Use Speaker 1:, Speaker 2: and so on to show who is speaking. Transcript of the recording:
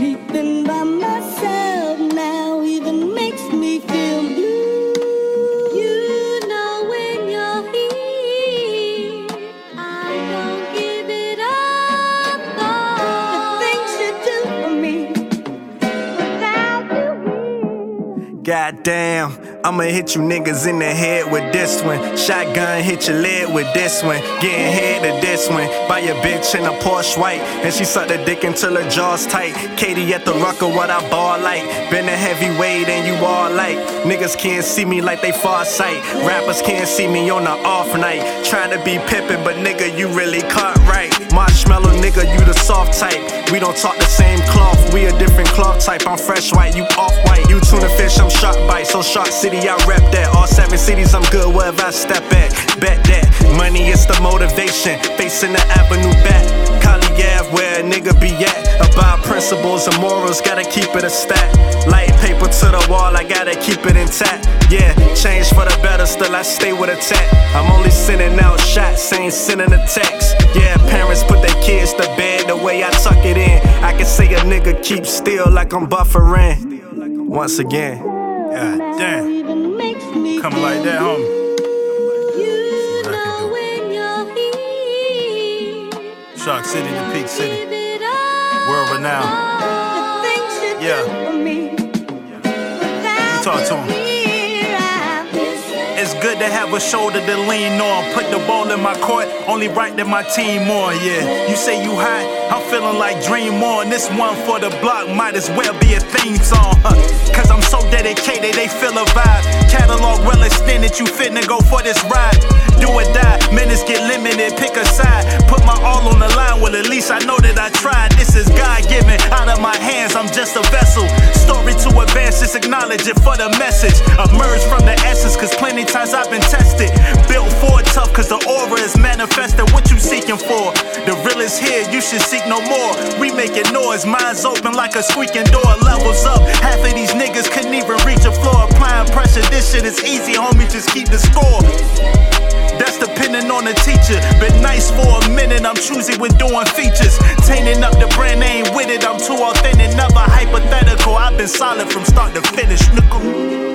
Speaker 1: sleeping by myself
Speaker 2: Goddamn, I'ma hit you niggas in the head with this one. Shotgun hit your lid with this one. Getting head to this one. Buy your bitch in a Porsche white. And she suck the dick until her jaw's tight. Katie at the rucker, what I ball like. Been a heavyweight and you all like. Niggas can't see me like they far sight. Rappers can't see me on the off night. Trying to be pippin', but nigga, you really caught right. Marshmallow nigga, you the soft type. We don't talk the same cloth, we a different cloth type. I'm fresh white, you off white. You tuna fish, I'm shark by. So Shark City, I rep that. All seven cities, I'm good wherever I step at. Bet that money is the motivation. Facing the avenue back. Kali Ave, where a nigga be at. About principles and morals, gotta keep it a stat. Light paper to the wall, I gotta keep it intact. Yeah, change for the better, still I stay with a tech. I'm only sending out shots, ain't sending a text. Yeah, parents put their kids to bed the way I tuck it in. I can say a nigga keep still like I'm buffering. Once again.
Speaker 3: God damn.
Speaker 1: Even makes me
Speaker 3: Coming like that, homie. What can
Speaker 1: know
Speaker 3: do.
Speaker 1: when.
Speaker 3: Shark City to Peake City.
Speaker 1: Give it up.
Speaker 3: World renowned.
Speaker 1: The things you
Speaker 3: Yeah.
Speaker 1: do for me. Without
Speaker 3: talk to
Speaker 1: you
Speaker 3: good to have a shoulder to lean on. Put the ball in my court, only right that my team on. Yeah, you say you hot, I'm feeling like Dream on. This one for the block might as well be a theme song. Huh? Cause I'm so dedicated, they feel a vibe. Catalog well extended, you finna go for this ride. Do or die, minutes get limited, pick a side. Put my all on the line, well, acknowledge it for the message. Emerge from the essence, cause plenty times I've been tested. Built for it tough, cause the aura is manifested. What you seeking for? The real is here, you should seek no more. We making noise, minds open like a squeaking door. Levels up, half of these niggas couldn't even reach a floor. Applying pressure, this shit is easy, homie, just keep the score. That's depending on the teacher. Been nice for a minute, I'm choosy with doing features. Tainting up the brand, ain't with it, I'm too authentic. I've been solid from start to finish, nigga.